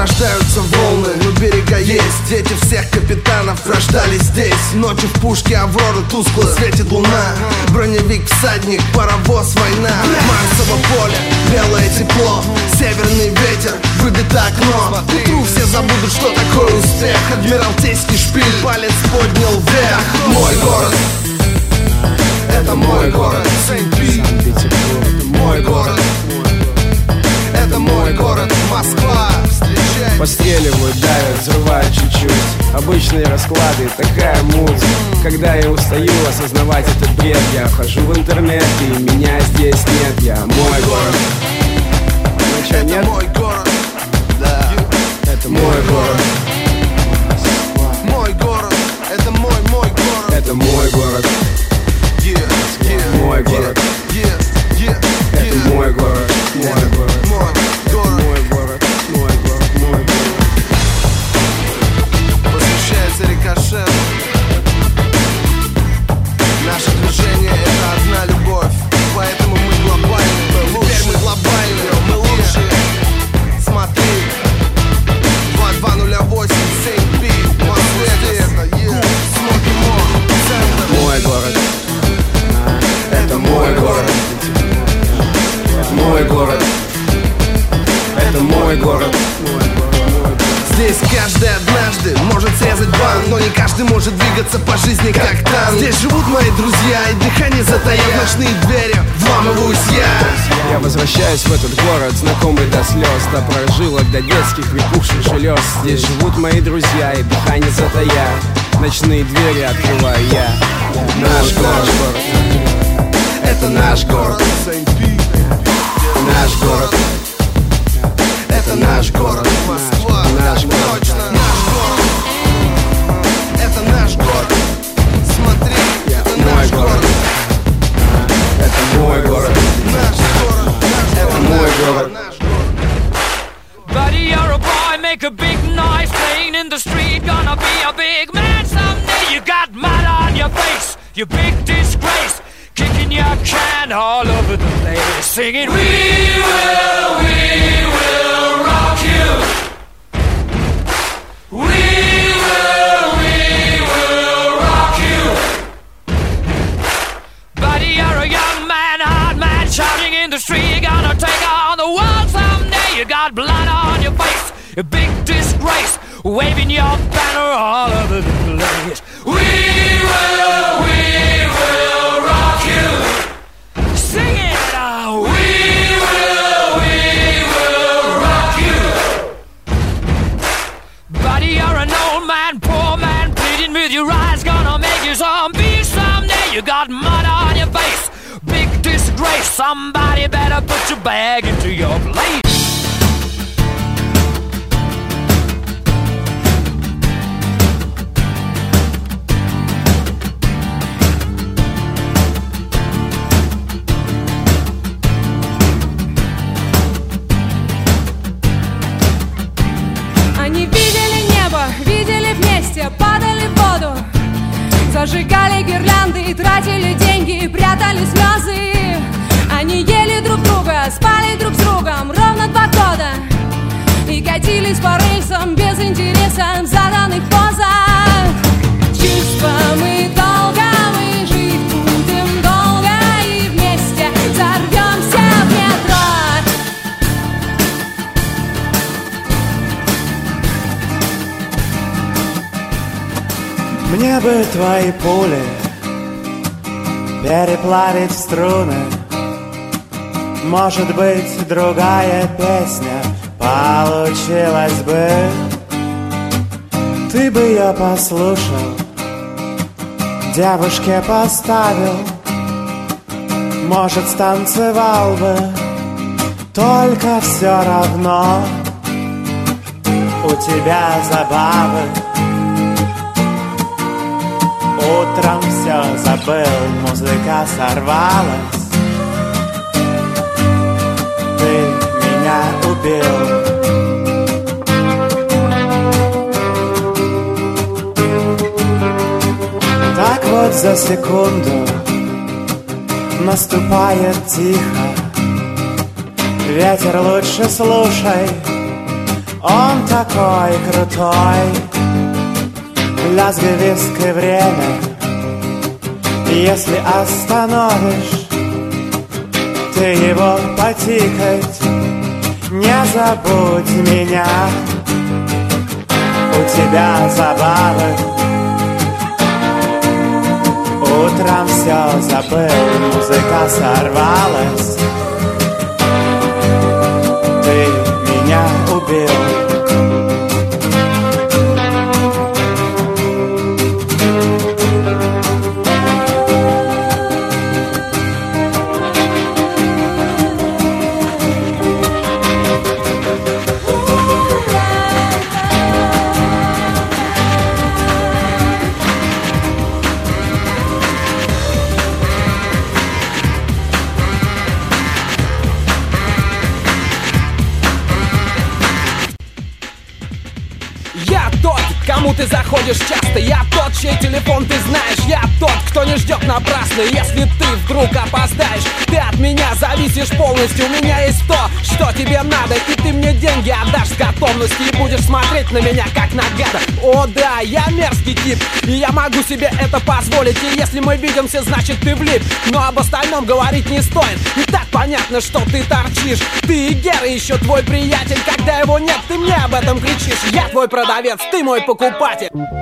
рождаются волны, но берега есть. Дети всех капитанов рождались здесь. Ночью в пушке Аврора тускло светит луна. Броневик, всадник, паровоз, война. Марсово поле, белое тепло. Северный ветер, выбито окно. Утру все забудут, что такое успех. Адмиралтейский шпиль, палец поднял вверх. Мой город, это мой город. Санкт-Петербург, мой город. Это мой город. Москва. Постреливают, давят, взрывают чуть-чуть. Обычные расклады, такая музыка. Когда я устаю осознавать этот бред Я хожу в интернет и меня здесь нет. Я мой город. Ну нет? Это мой город Да. Это мой город. Мой город Это мой, мой город. Это мой город. Мой город. каждый однажды может срезать бан Но не каждый может двигаться по жизни как там Здесь живут мои друзья и дыхание затаив ночные двери Вламываюсь я Я возвращаюсь в этот город, знакомый до слез До прожилок, до детских припухших желез. Здесь живут мои друзья и дыхание затая Ночные двери открываю я. Наш город. Мне бы твои пули переплавить струны. Может быть, другая песня получилась бы. Ты бы ее послушал, девушке поставил. Может, станцевал бы, только все равно. У тебя забавы Утром все забыл, музыка сорвалась Ты меня убил Так вот за секунду наступает тихо Ветер лучше слушай, он такой крутой Лязгай виской время. Если остановишь Ты его потикать Не забудь меня. У тебя забавы. Утром все забыл Музыка сорвалась ты заходишь часто? Я тот, чей телефон ты знаешь. Я тот, кто не ждет напрасно Если ты вдруг опоздаешь. Ты от меня зависишь полностью. У меня есть то, что тебе надо. И ты мне деньги отдашь с готовностью. И будешь смотреть на меня как на гада. О да, я мерзкий тип. И я могу себе это позволить. И если мы видимся, значит ты влип. Но об остальном говорить не стоит. И так понятно, что ты торчишь. Ты и Гера еще твой приятель. Когда его нет, ты мне об этом кричишь. Я твой продавец, ты мой покупатель Pátria.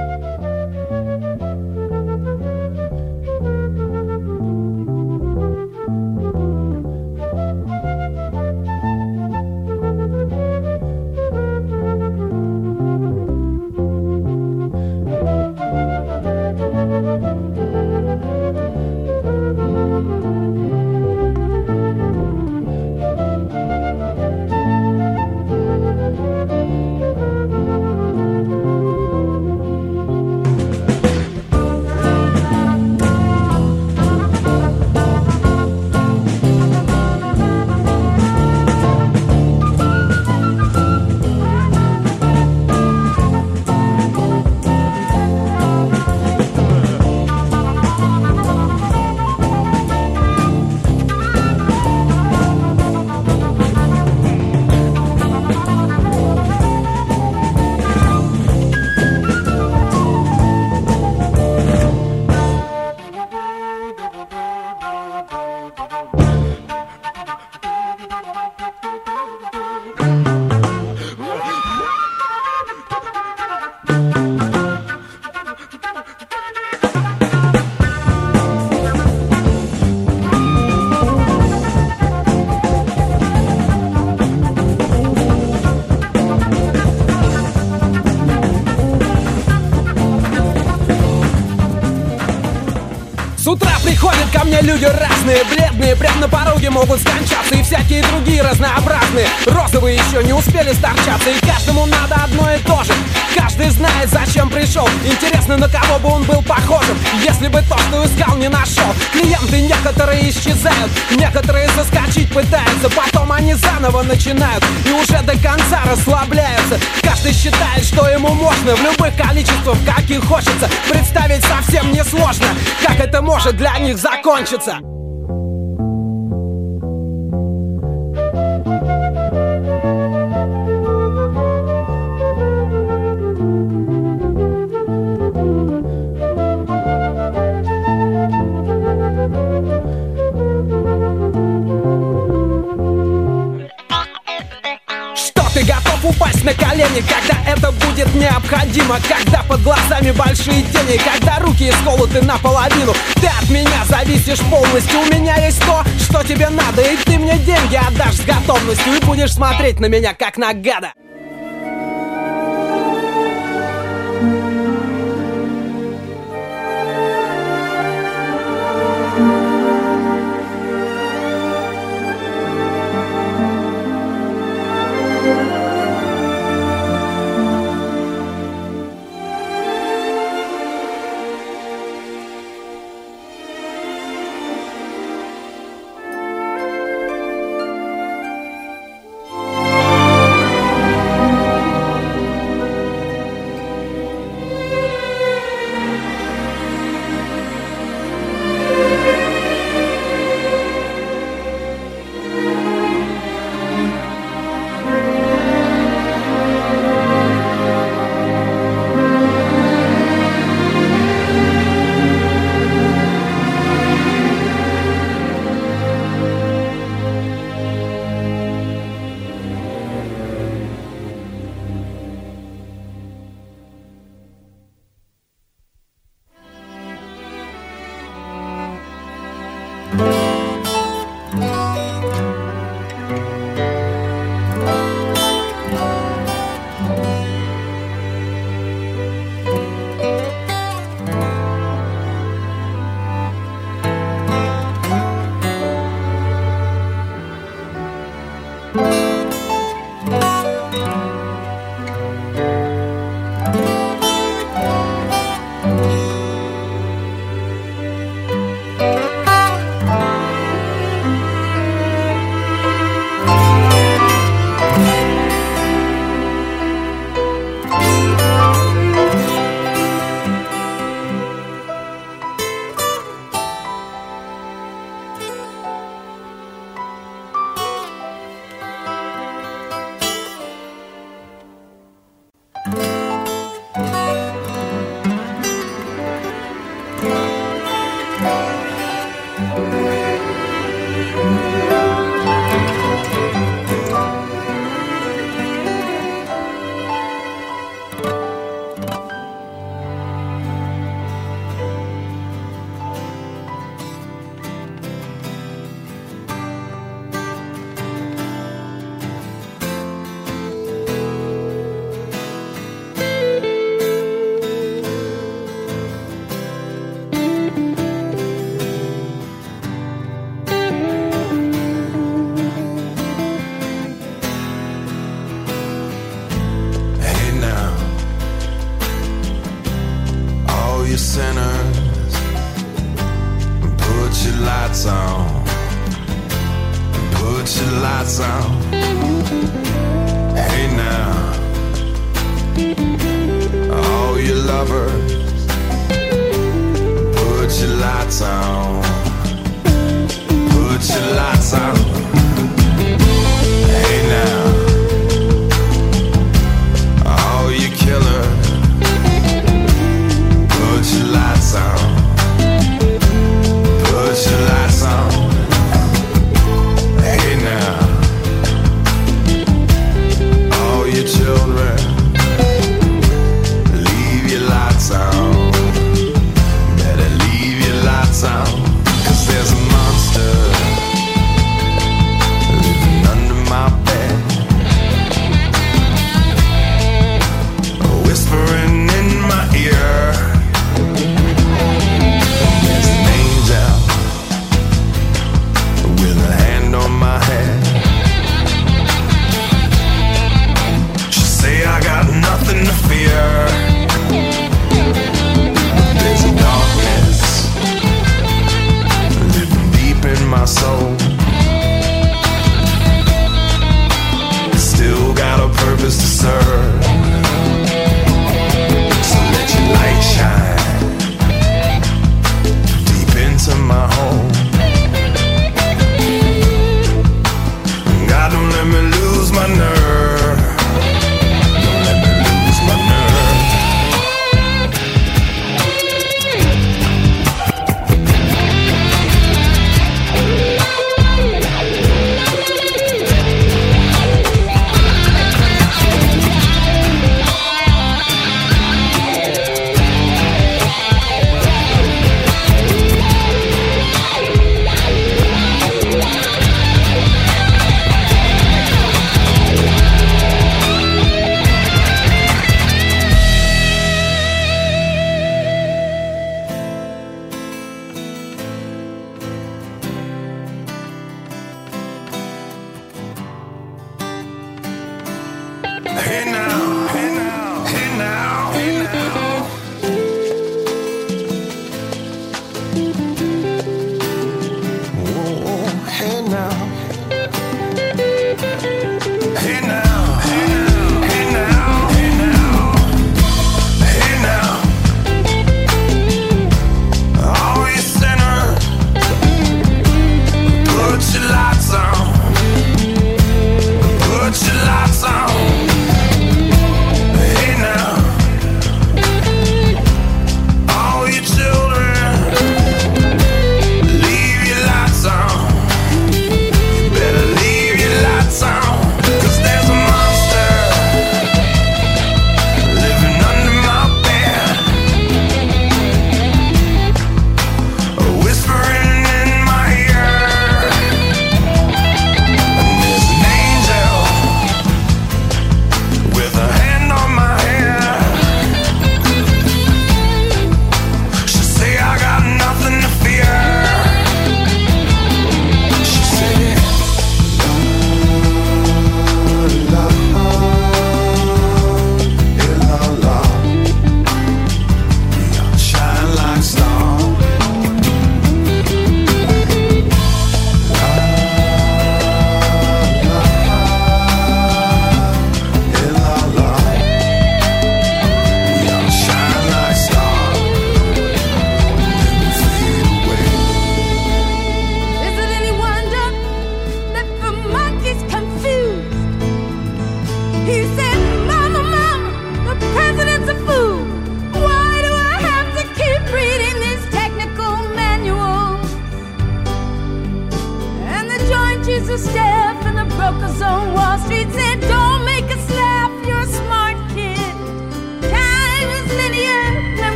Подходят ко мне люди разные, бледные Прямо на пороге могут скончаться. И всякие другие разнообразные Розовые еще не успели сторчаться. И каждому надо одно и то же. Каждый знает, зачем пришел. Интересно, на кого бы он был похожим Если бы то, что искал, не нашел. Клиенты некоторые исчезают Некоторые заскочить пытаются. Потом они заново начинают И уже до конца расслабляются. Каждый считает, что ему можно В любых количествах, каких хочется. Представить совсем несложно Как это может для них закончиться Что необходимо Когда под глазами большие тени, когда руки исколоты наполовину. Ты от меня зависишь полностью, у меня есть то, что тебе надо. И ты мне деньги отдашь с готовностью И будешь смотреть на меня, как на гада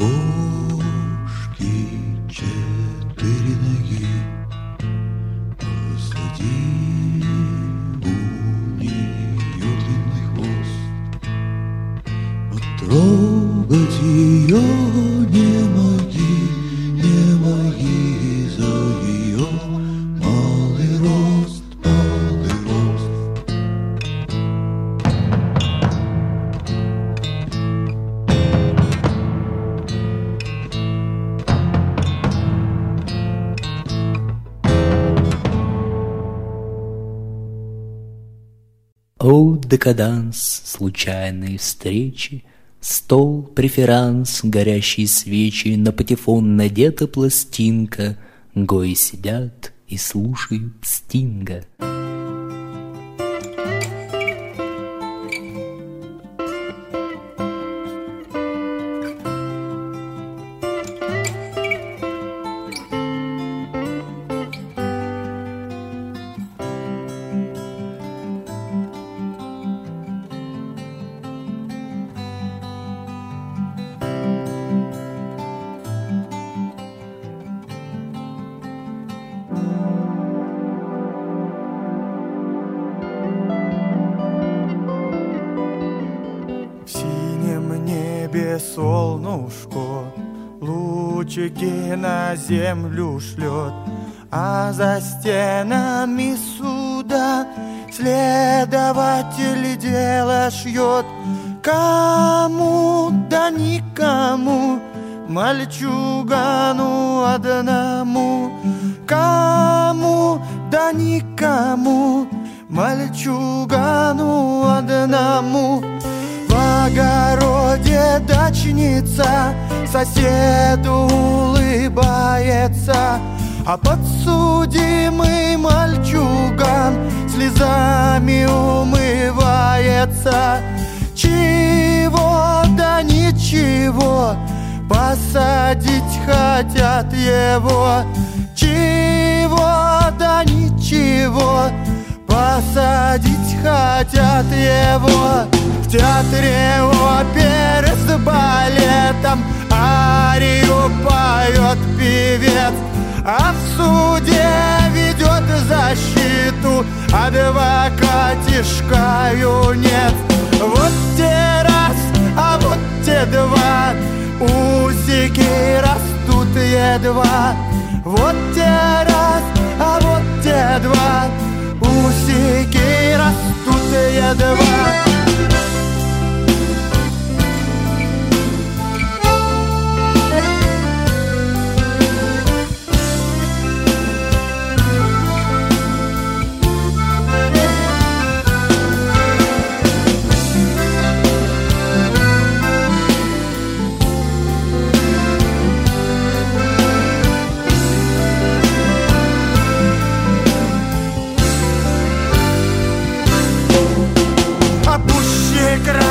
Oh. Декаданс, случайные встречи, Стол, преферанс, горящие свечи, На патефон надета пластинка, Гои сидят и слушают стинга. В jem lush lush. Дачница Соседу улыбается. А подсудимый мальчуган Слезами умывается. Чего да ничего Посадить хотят его. Чего да ничего Посадить хотят его Театре оперы с балетом. Арию поет певец. А в суде ведет защиту Адвокатишка юнец Вот те раз, а вот те два. Усики растут едва. Вот те раз, а вот те два. Усики растут едва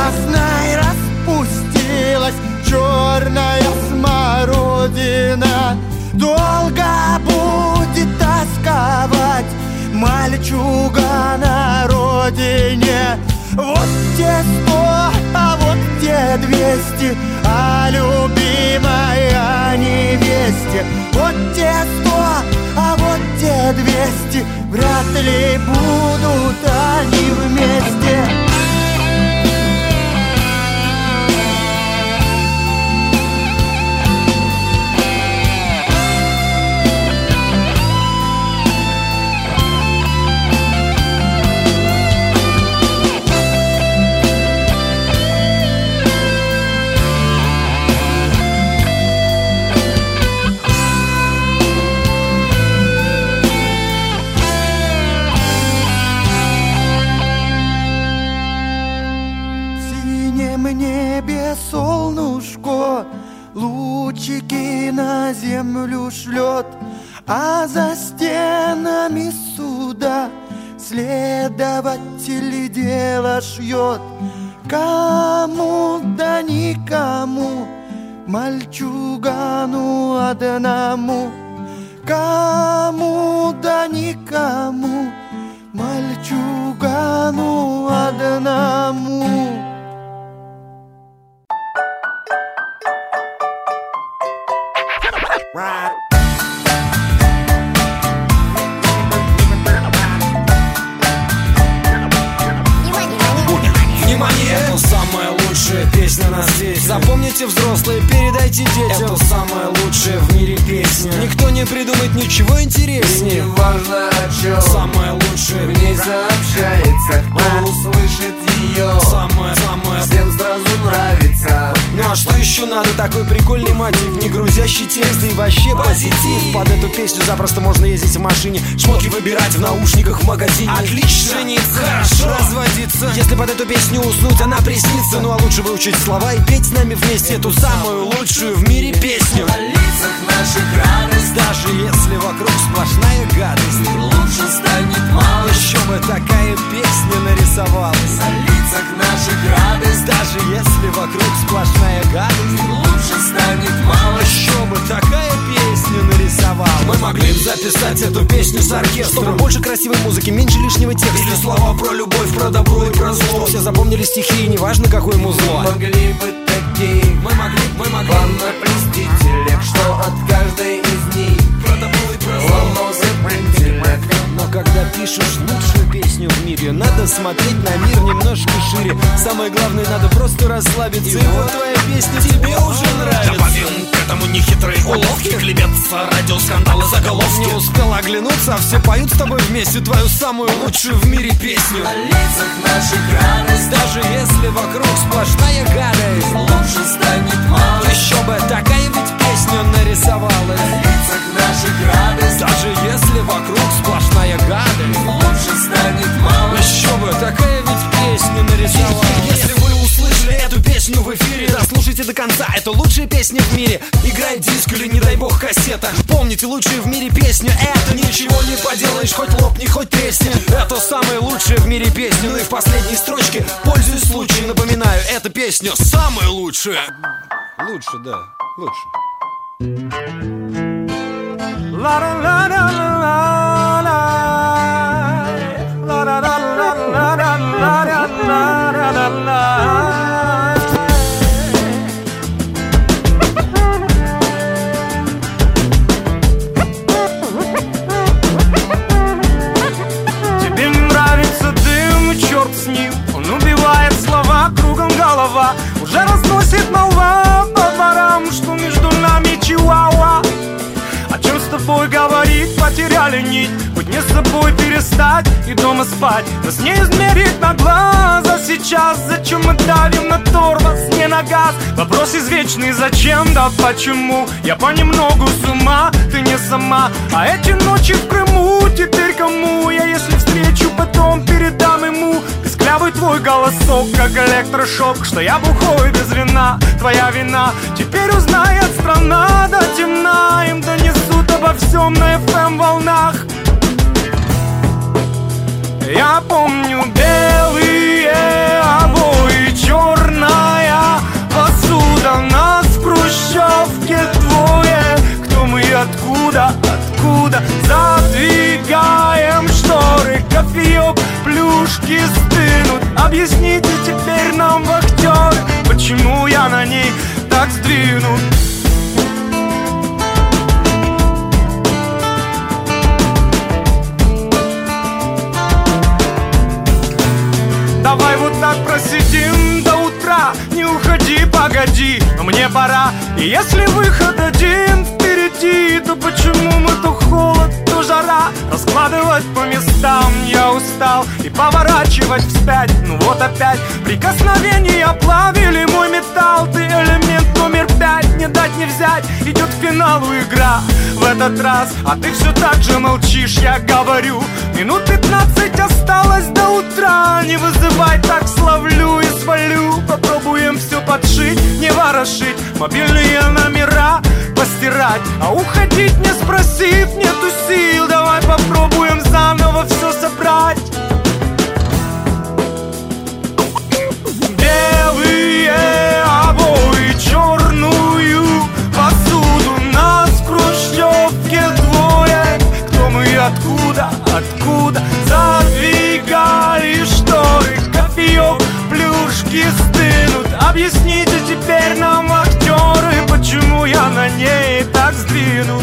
красной распустилась черная смородина. Долго будет тосковать мальчуга на родине. Вот те сто, а вот те двести А любимая невесте. Вот те сто, а вот те двести Или будут они вместе выучить слова и петь с нами вместе Эту записать эту песню с оркестром. Чтобы больше красивой музыки, меньше лишнего текста. Или слова про любовь, про добро и про зло. Все запомнили стихи, и неважно какое музло Могли бы такие Мы могли, мы могли. Вам наплести телег, что от каждой из них. Про добро и про зло когда пишешь лучшую песню в мире Надо смотреть на мир немножко шире. Самое главное, надо просто расслабиться. И вот твоя песня тебе уже нравится. Добавим к этому нехитрые уловки. Клебятся радиоскандалы заголовки. Не успел оглянуться, а все поют с тобой вместе Твою самую лучшую в мире песню. На лицах наших радость. Даже если вокруг сплошная гадость. Лучше станет мало. Еще бы такая ведь песня нарисовалась На лицах наших радость Даже если вокруг сплошная гадость Лучше станет мало. Еще бы такая ведь песня нарисовалась Если вы услышали эту песню в эфире Дослушайте до конца, это лучшая песня в мире. Играй диск или не дай бог кассета. Помните лучшую в мире песню. Это ничего не поделаешь, хоть лопни, хоть тресни. Это самая лучшая в мире песня. Ну и в последней строчке, пользуясь случаем, напоминаю Эта песня самая лучшая. Лучше, да, лучше разносит молва по дворам Что чиуауа О чем с тобой говорить, потеряли нить. Быть не с собой перестать и дома спать. Нас не измерить на глаза сейчас Зачем мы давим на тормоз, не на газ? Вопрос извечный, зачем, да почему? Я понемногу с ума, ты не сама. А эти ночи в Крыму теперь кому Я если встречу, потом передам ему Песклявый твой голосок, как электрошок Что я бухой без вина, твоя вина. Теперь узнает страна до темна Им донесут обо всем на FM волнах. Я помню белые обои, черная посуда Нас в хрущевке двое. Кто мы откуда, откуда Задвигаем ссоры Кофеек, плюшки стынут. Объясните теперь нам, вахтеры Почему я на ней так сдвинут Давай вот так просидим до утра. Не уходи, погоди, мне пора. И если выход один вперед пути То почему мы то холод, то жара? Раскладывать по местам я устал И поворачивать вспять, ну вот опять Прикосновения плавили мой металл. Ты элемент номер пять, не дать не взять. Идет к финалу игра в этот раз А ты все так же молчишь, я говорю Минут пятнадцать осталось до утра. Не вызывай, так словлю и свалю. Попробуем все подшить, не ворошить Мобильные номера стирать, А уходить не спросив, нету сил. Давай попробуем заново все собрать. Белые обои, черную посуду Нас в Хрущевке двое. Кто мы и откуда, откуда Задвигали шторы, кофеек, плюшки стынут. Объясните теперь нам, а я на ней так сдвину.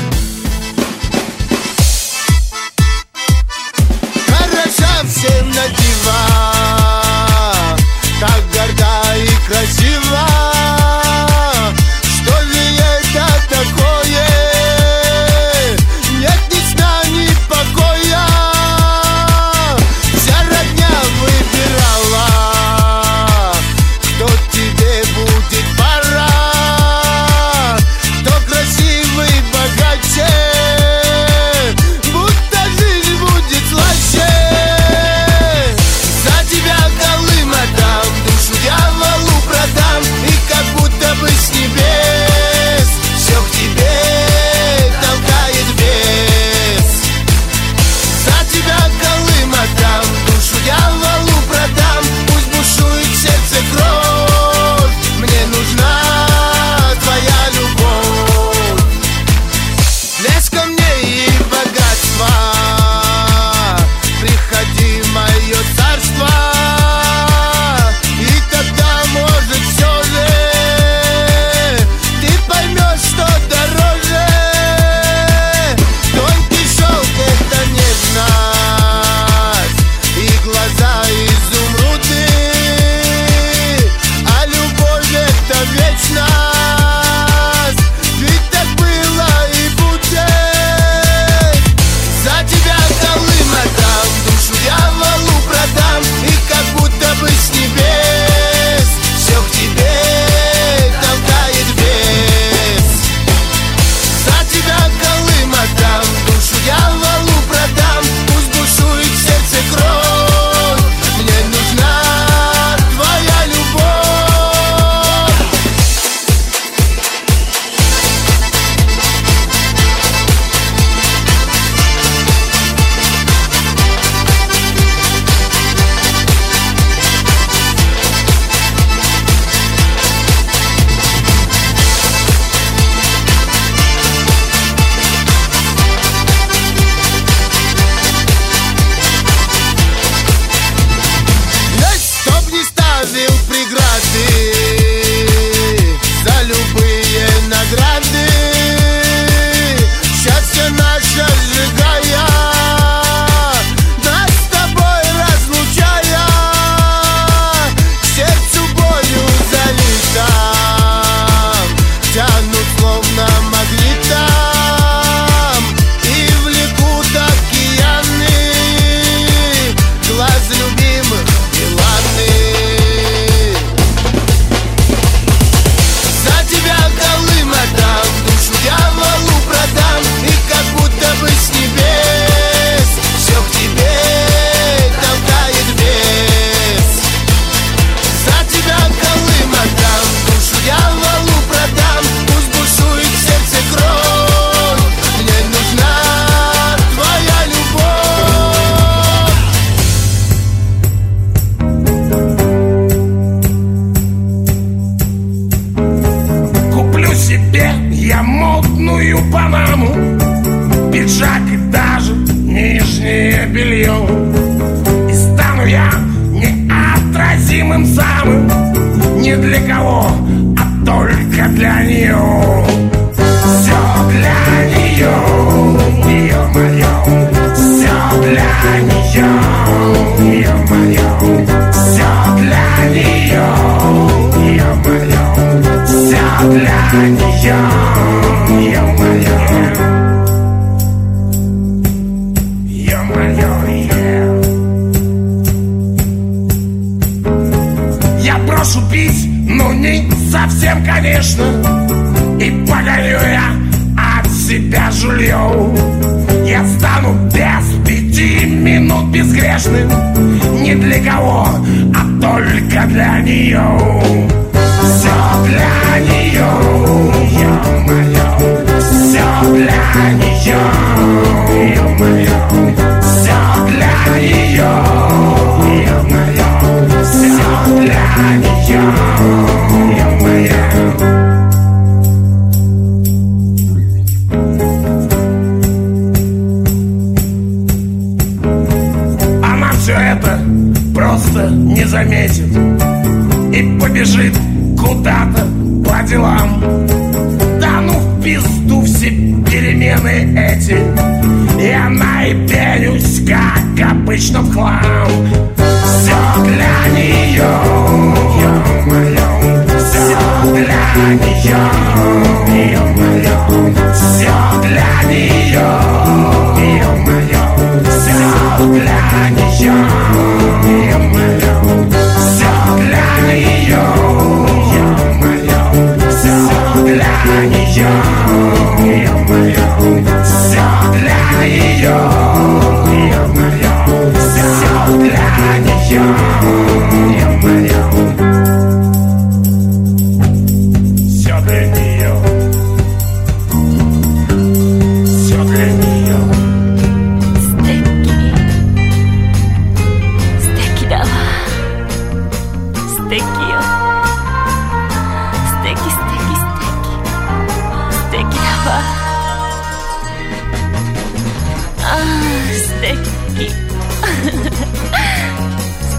конечно. И погорю я от себя жульем Я стану без пяти минут безгрешным Не для кого, а только для нее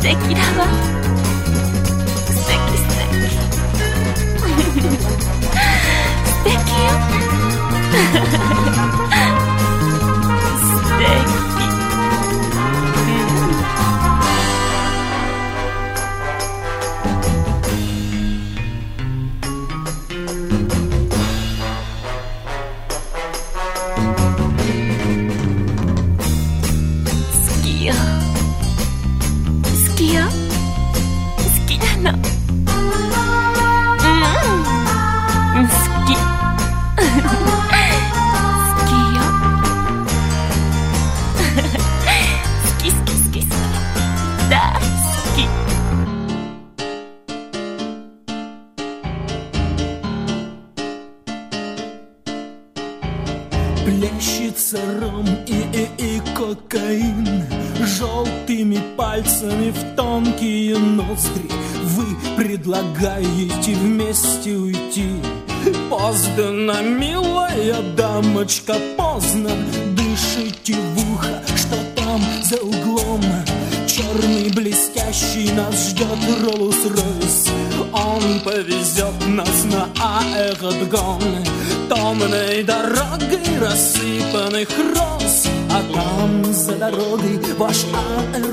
素敵だわ wash out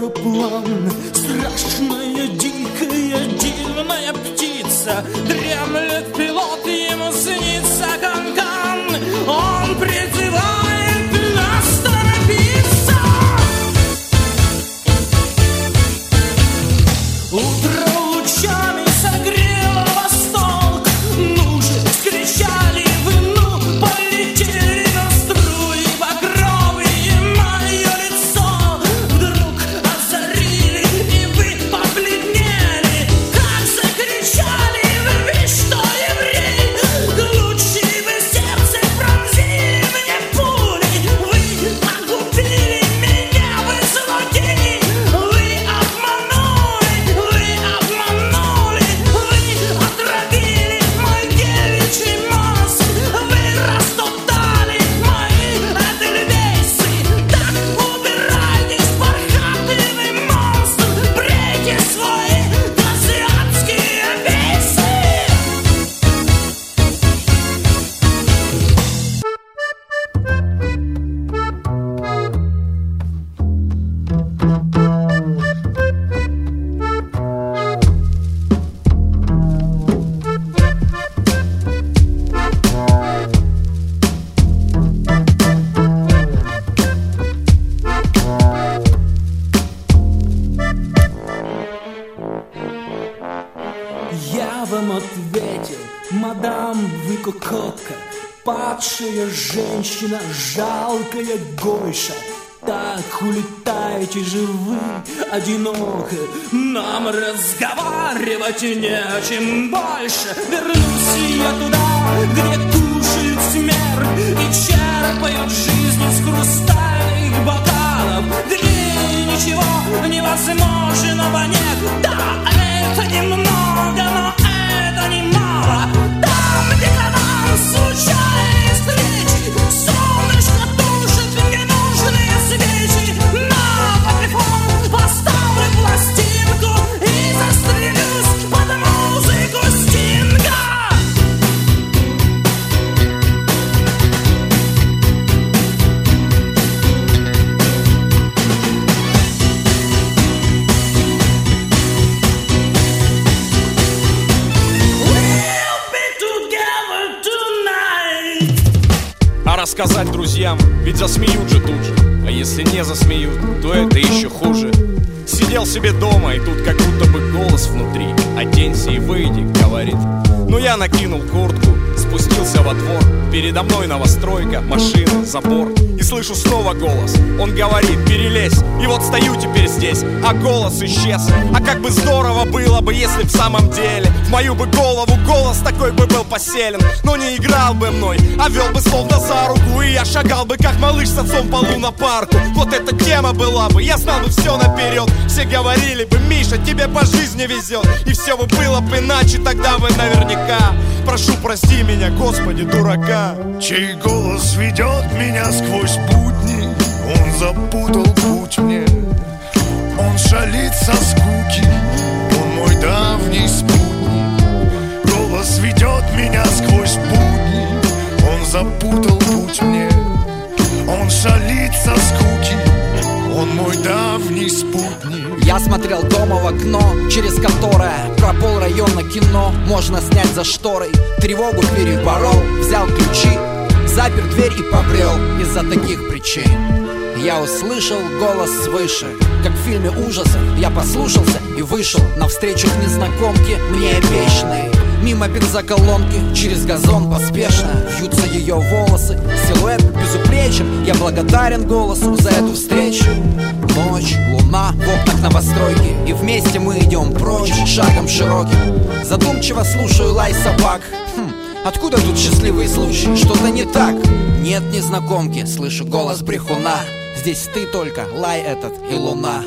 женщина, жалкая гойша. Так улетаете же вы одиноко. Нам разговаривать не о чем больше. Вернусь я туда, где кушают смерть И черпают жизнь из хрустальных бокалов. Где ничего невозможного нет. Да, это немного, рассказать друзьям, ведь засмеют же тут же. А если не засмеют, то это еще хуже. Сидел себе дома, и тут как будто бы голос внутри. Оденься и выйди, говорит. Ну я накинул куртку, спустился во двор. Передо мной новостройка, машина, забор. И слышу снова голос. Он говорит, перелезь И вот стою теперь здесь, а голос исчез. А как бы здорово было бы, если в самом деле В мою бы голову голос такой бы был поселен. Но не играл бы мной, а вел бы словно за руку. И я шагал бы, как малыш с отцом по лунопарку. Вот эта тема была бы, я знал бы все наперед Все говорили бы, Миша, тебе по жизни везет И все бы было бы иначе, тогда бы наверняка Прошу, прости меня, Господи, дурака. Чей голос ведет меня сквозь будни Он запутал путь мне. Он шалит со скуки Он мой давний спутник. Голос ведет меня сквозь будни Он запутал путь мне. Он шалит со скуки Он мой давний спутник. Я смотрел дома в окно, через которое Про пол района кино. Можно снять за шторой Тревогу переборол, взял ключи Запер дверь и побрел. Из-за таких причин Я услышал голос свыше. Как в фильме ужасов Я послушался и вышел Навстречу к незнакомке. Мне обещанной Мимо бензоколонки, через газон поспешно Вьются ее волосы, силуэт безупречен Я благодарен голосу за эту встречу. Ночь, луна в окнах новостройки И вместе мы идем прочь, шагом широким. Задумчиво слушаю лай собак. Хм, Откуда тут счастливые случаи? Что-то не так. Нет незнакомки, слышу голос брехуна. Здесь ты только, лай этот и луна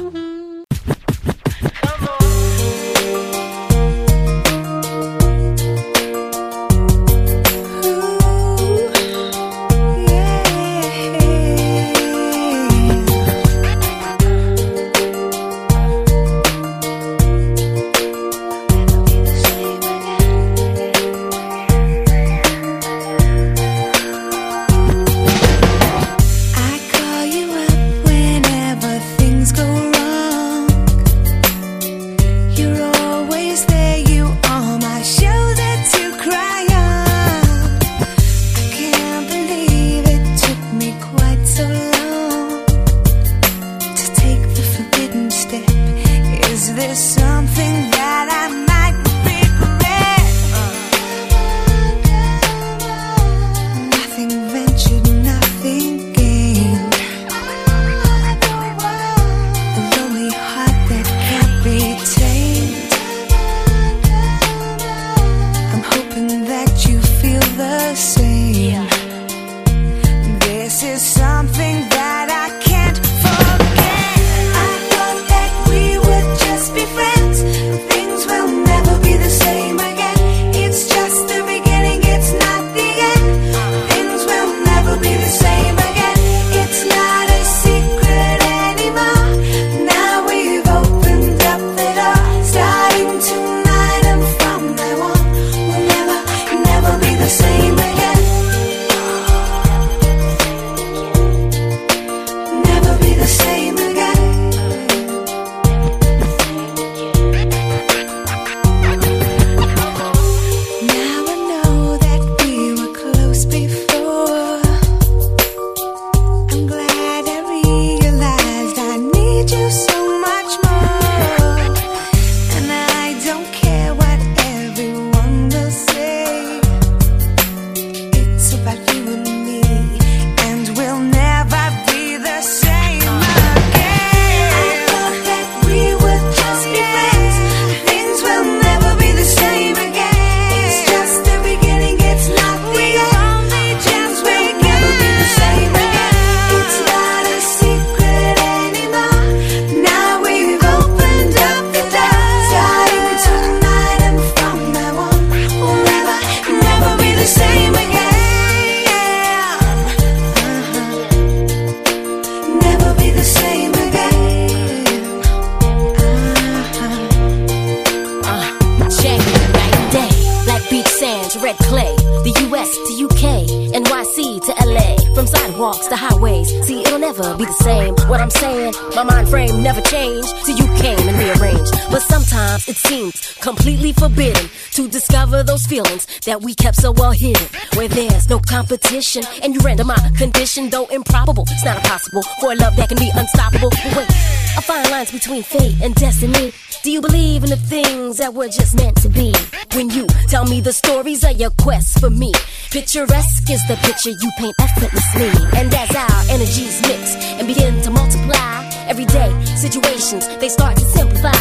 and you render my condition, though improbable. It's not impossible for a love that can be unstoppable. But wait, I find lines between fate and destiny. Do you believe in the things that were just meant to be? When you tell me the stories of your quest for me, picturesque is the picture you paint effortlessly. And as our energies mix and begin to multiply, everyday situations they start to simplify.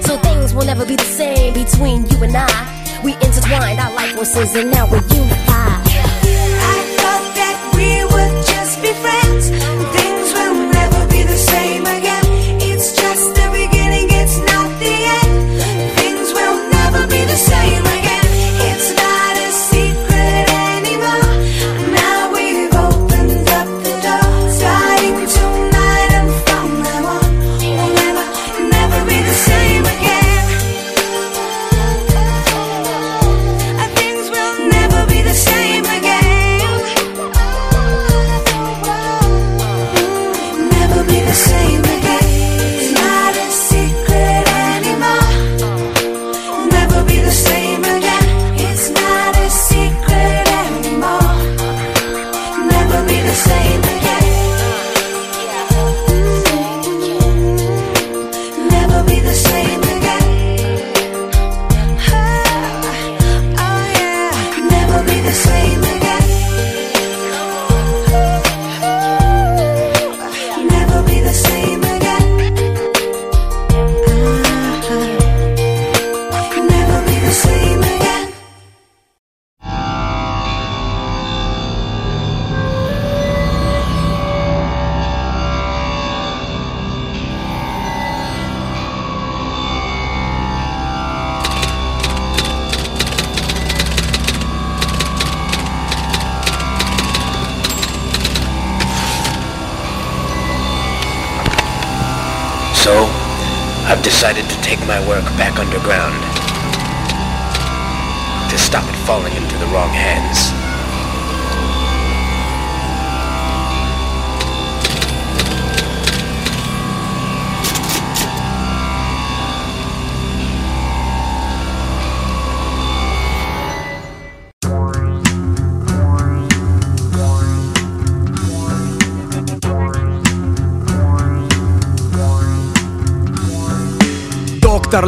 So things will never be the same between you and I. We intertwined our life forces and now we're unified.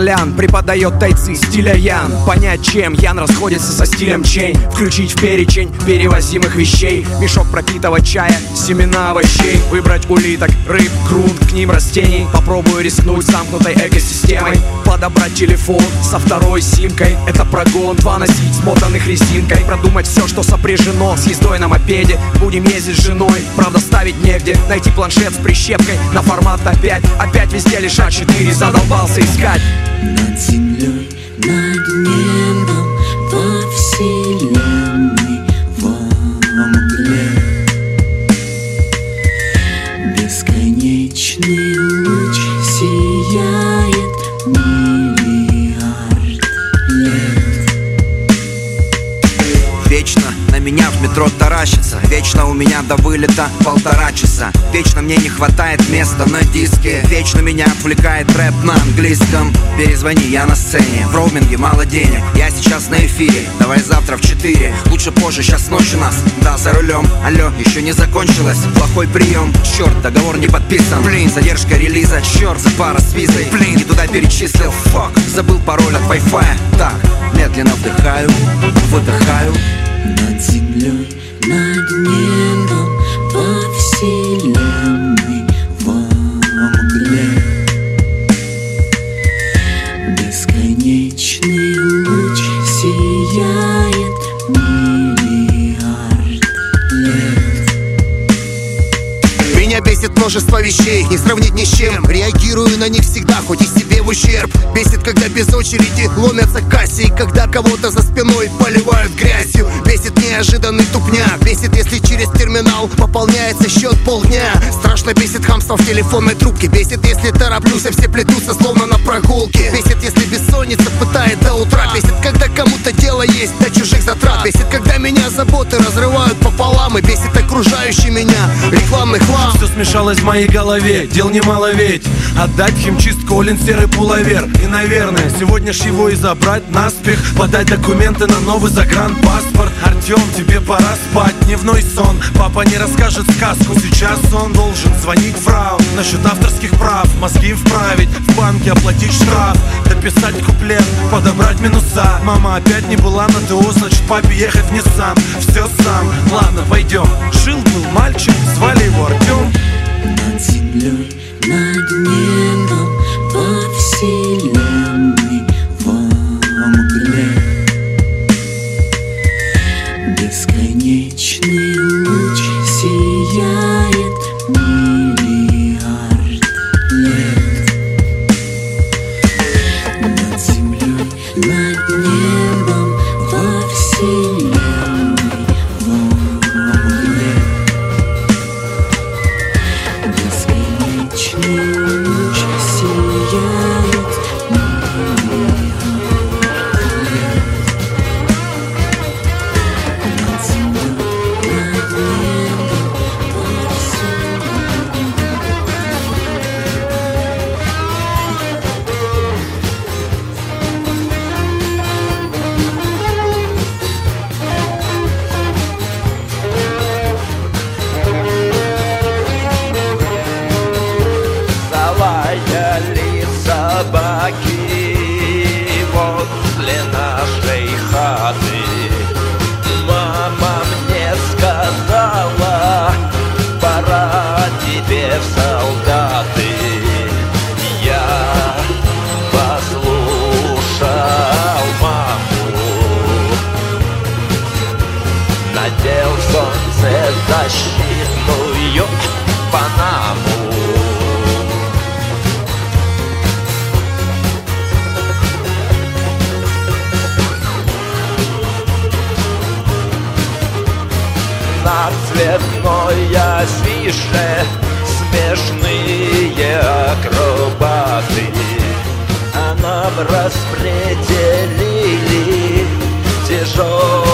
Доктор Лян преподает тайцы стиля Ян. Понять, чем Ян расходится со стилем Чейн Включить в перечень перевозимых вещей. Мешок пропитого чая, семена овощей. Выбрать улиток, рыб, грунт, к ним растений. Попробую рискнуть замкнутой экосистемой. Подобрать телефон со второй симкой. Это прогон, два носить смотанных резинкой. Продумать все, что сопряжено с ездой на мопеде. Будем ездить с женой, правда ставить негде. Найти планшет с прищепкой на формат А5 Опять везде лишь А4, задолбался искать землей, над небом, метро таращится. Вечно у меня до вылета полтора часа. Вечно мне не хватает места на диске. Вечно меня отвлекает рэп на английском. Перезвони, я на сцене. В роуминге мало денег. Я сейчас на эфире. Давай завтра в 4 Лучше позже, сейчас ночь у нас. Да, за рулем. Алло, еще не закончилось. Плохой прием. Черт, договор не подписан. Блин, задержка релиза. Черт, за пара с визой. Блин, не туда перечислил. Фак, забыл пароль от Wi-Fi. Так, медленно вдыхаю. Выдыхаю землей, над небом, во вселенной, во мгле Бесконечный луч сияет миллиард лет. Меня бесит множество вещей, не сравнить ни с чем. Реагирую на них всегда, хоть и себе себе в ущерб. Бесит, когда без очереди ломятся кассе И когда кого-то за спиной поливают грязью. Бесит неожиданный тупняк Бесит, если через терминал пополняется счет полдня. Страшно бесит хамство в телефонной трубке Бесит, если тороплюсь, а все плетутся словно на прогулке. Бесит, если бессонница пытает до утра. Бесит, когда кому-то дело есть до чужих затрат. Бесит, когда меня заботы разрывают пополам И бесит окружающий меня. Рекламный хлам. Все смешалось в моей голове, дел немало ведь. Отдать химчистку Олин серый пуловер. И, наверное, сегодня ж его и забрать наспех. Подать документы на новый загранпаспорт. Артем, тебе пора спать, дневной сон. Папа не расскажет сказку, сейчас он должен звонить фрау Насчет авторских прав, мозги вправить. В банке оплатить штраф, дописать куплет, подобрать минуса. Мама опять не была на ТО, значит папе ехать в Ниссан Все сам, ладно, пойдем Жил-был мальчик, звали его Артем Над землей, над небом, Надел солнцезащитную панаму. На цветной афише смешные акробаты. А нам распределили тяжелые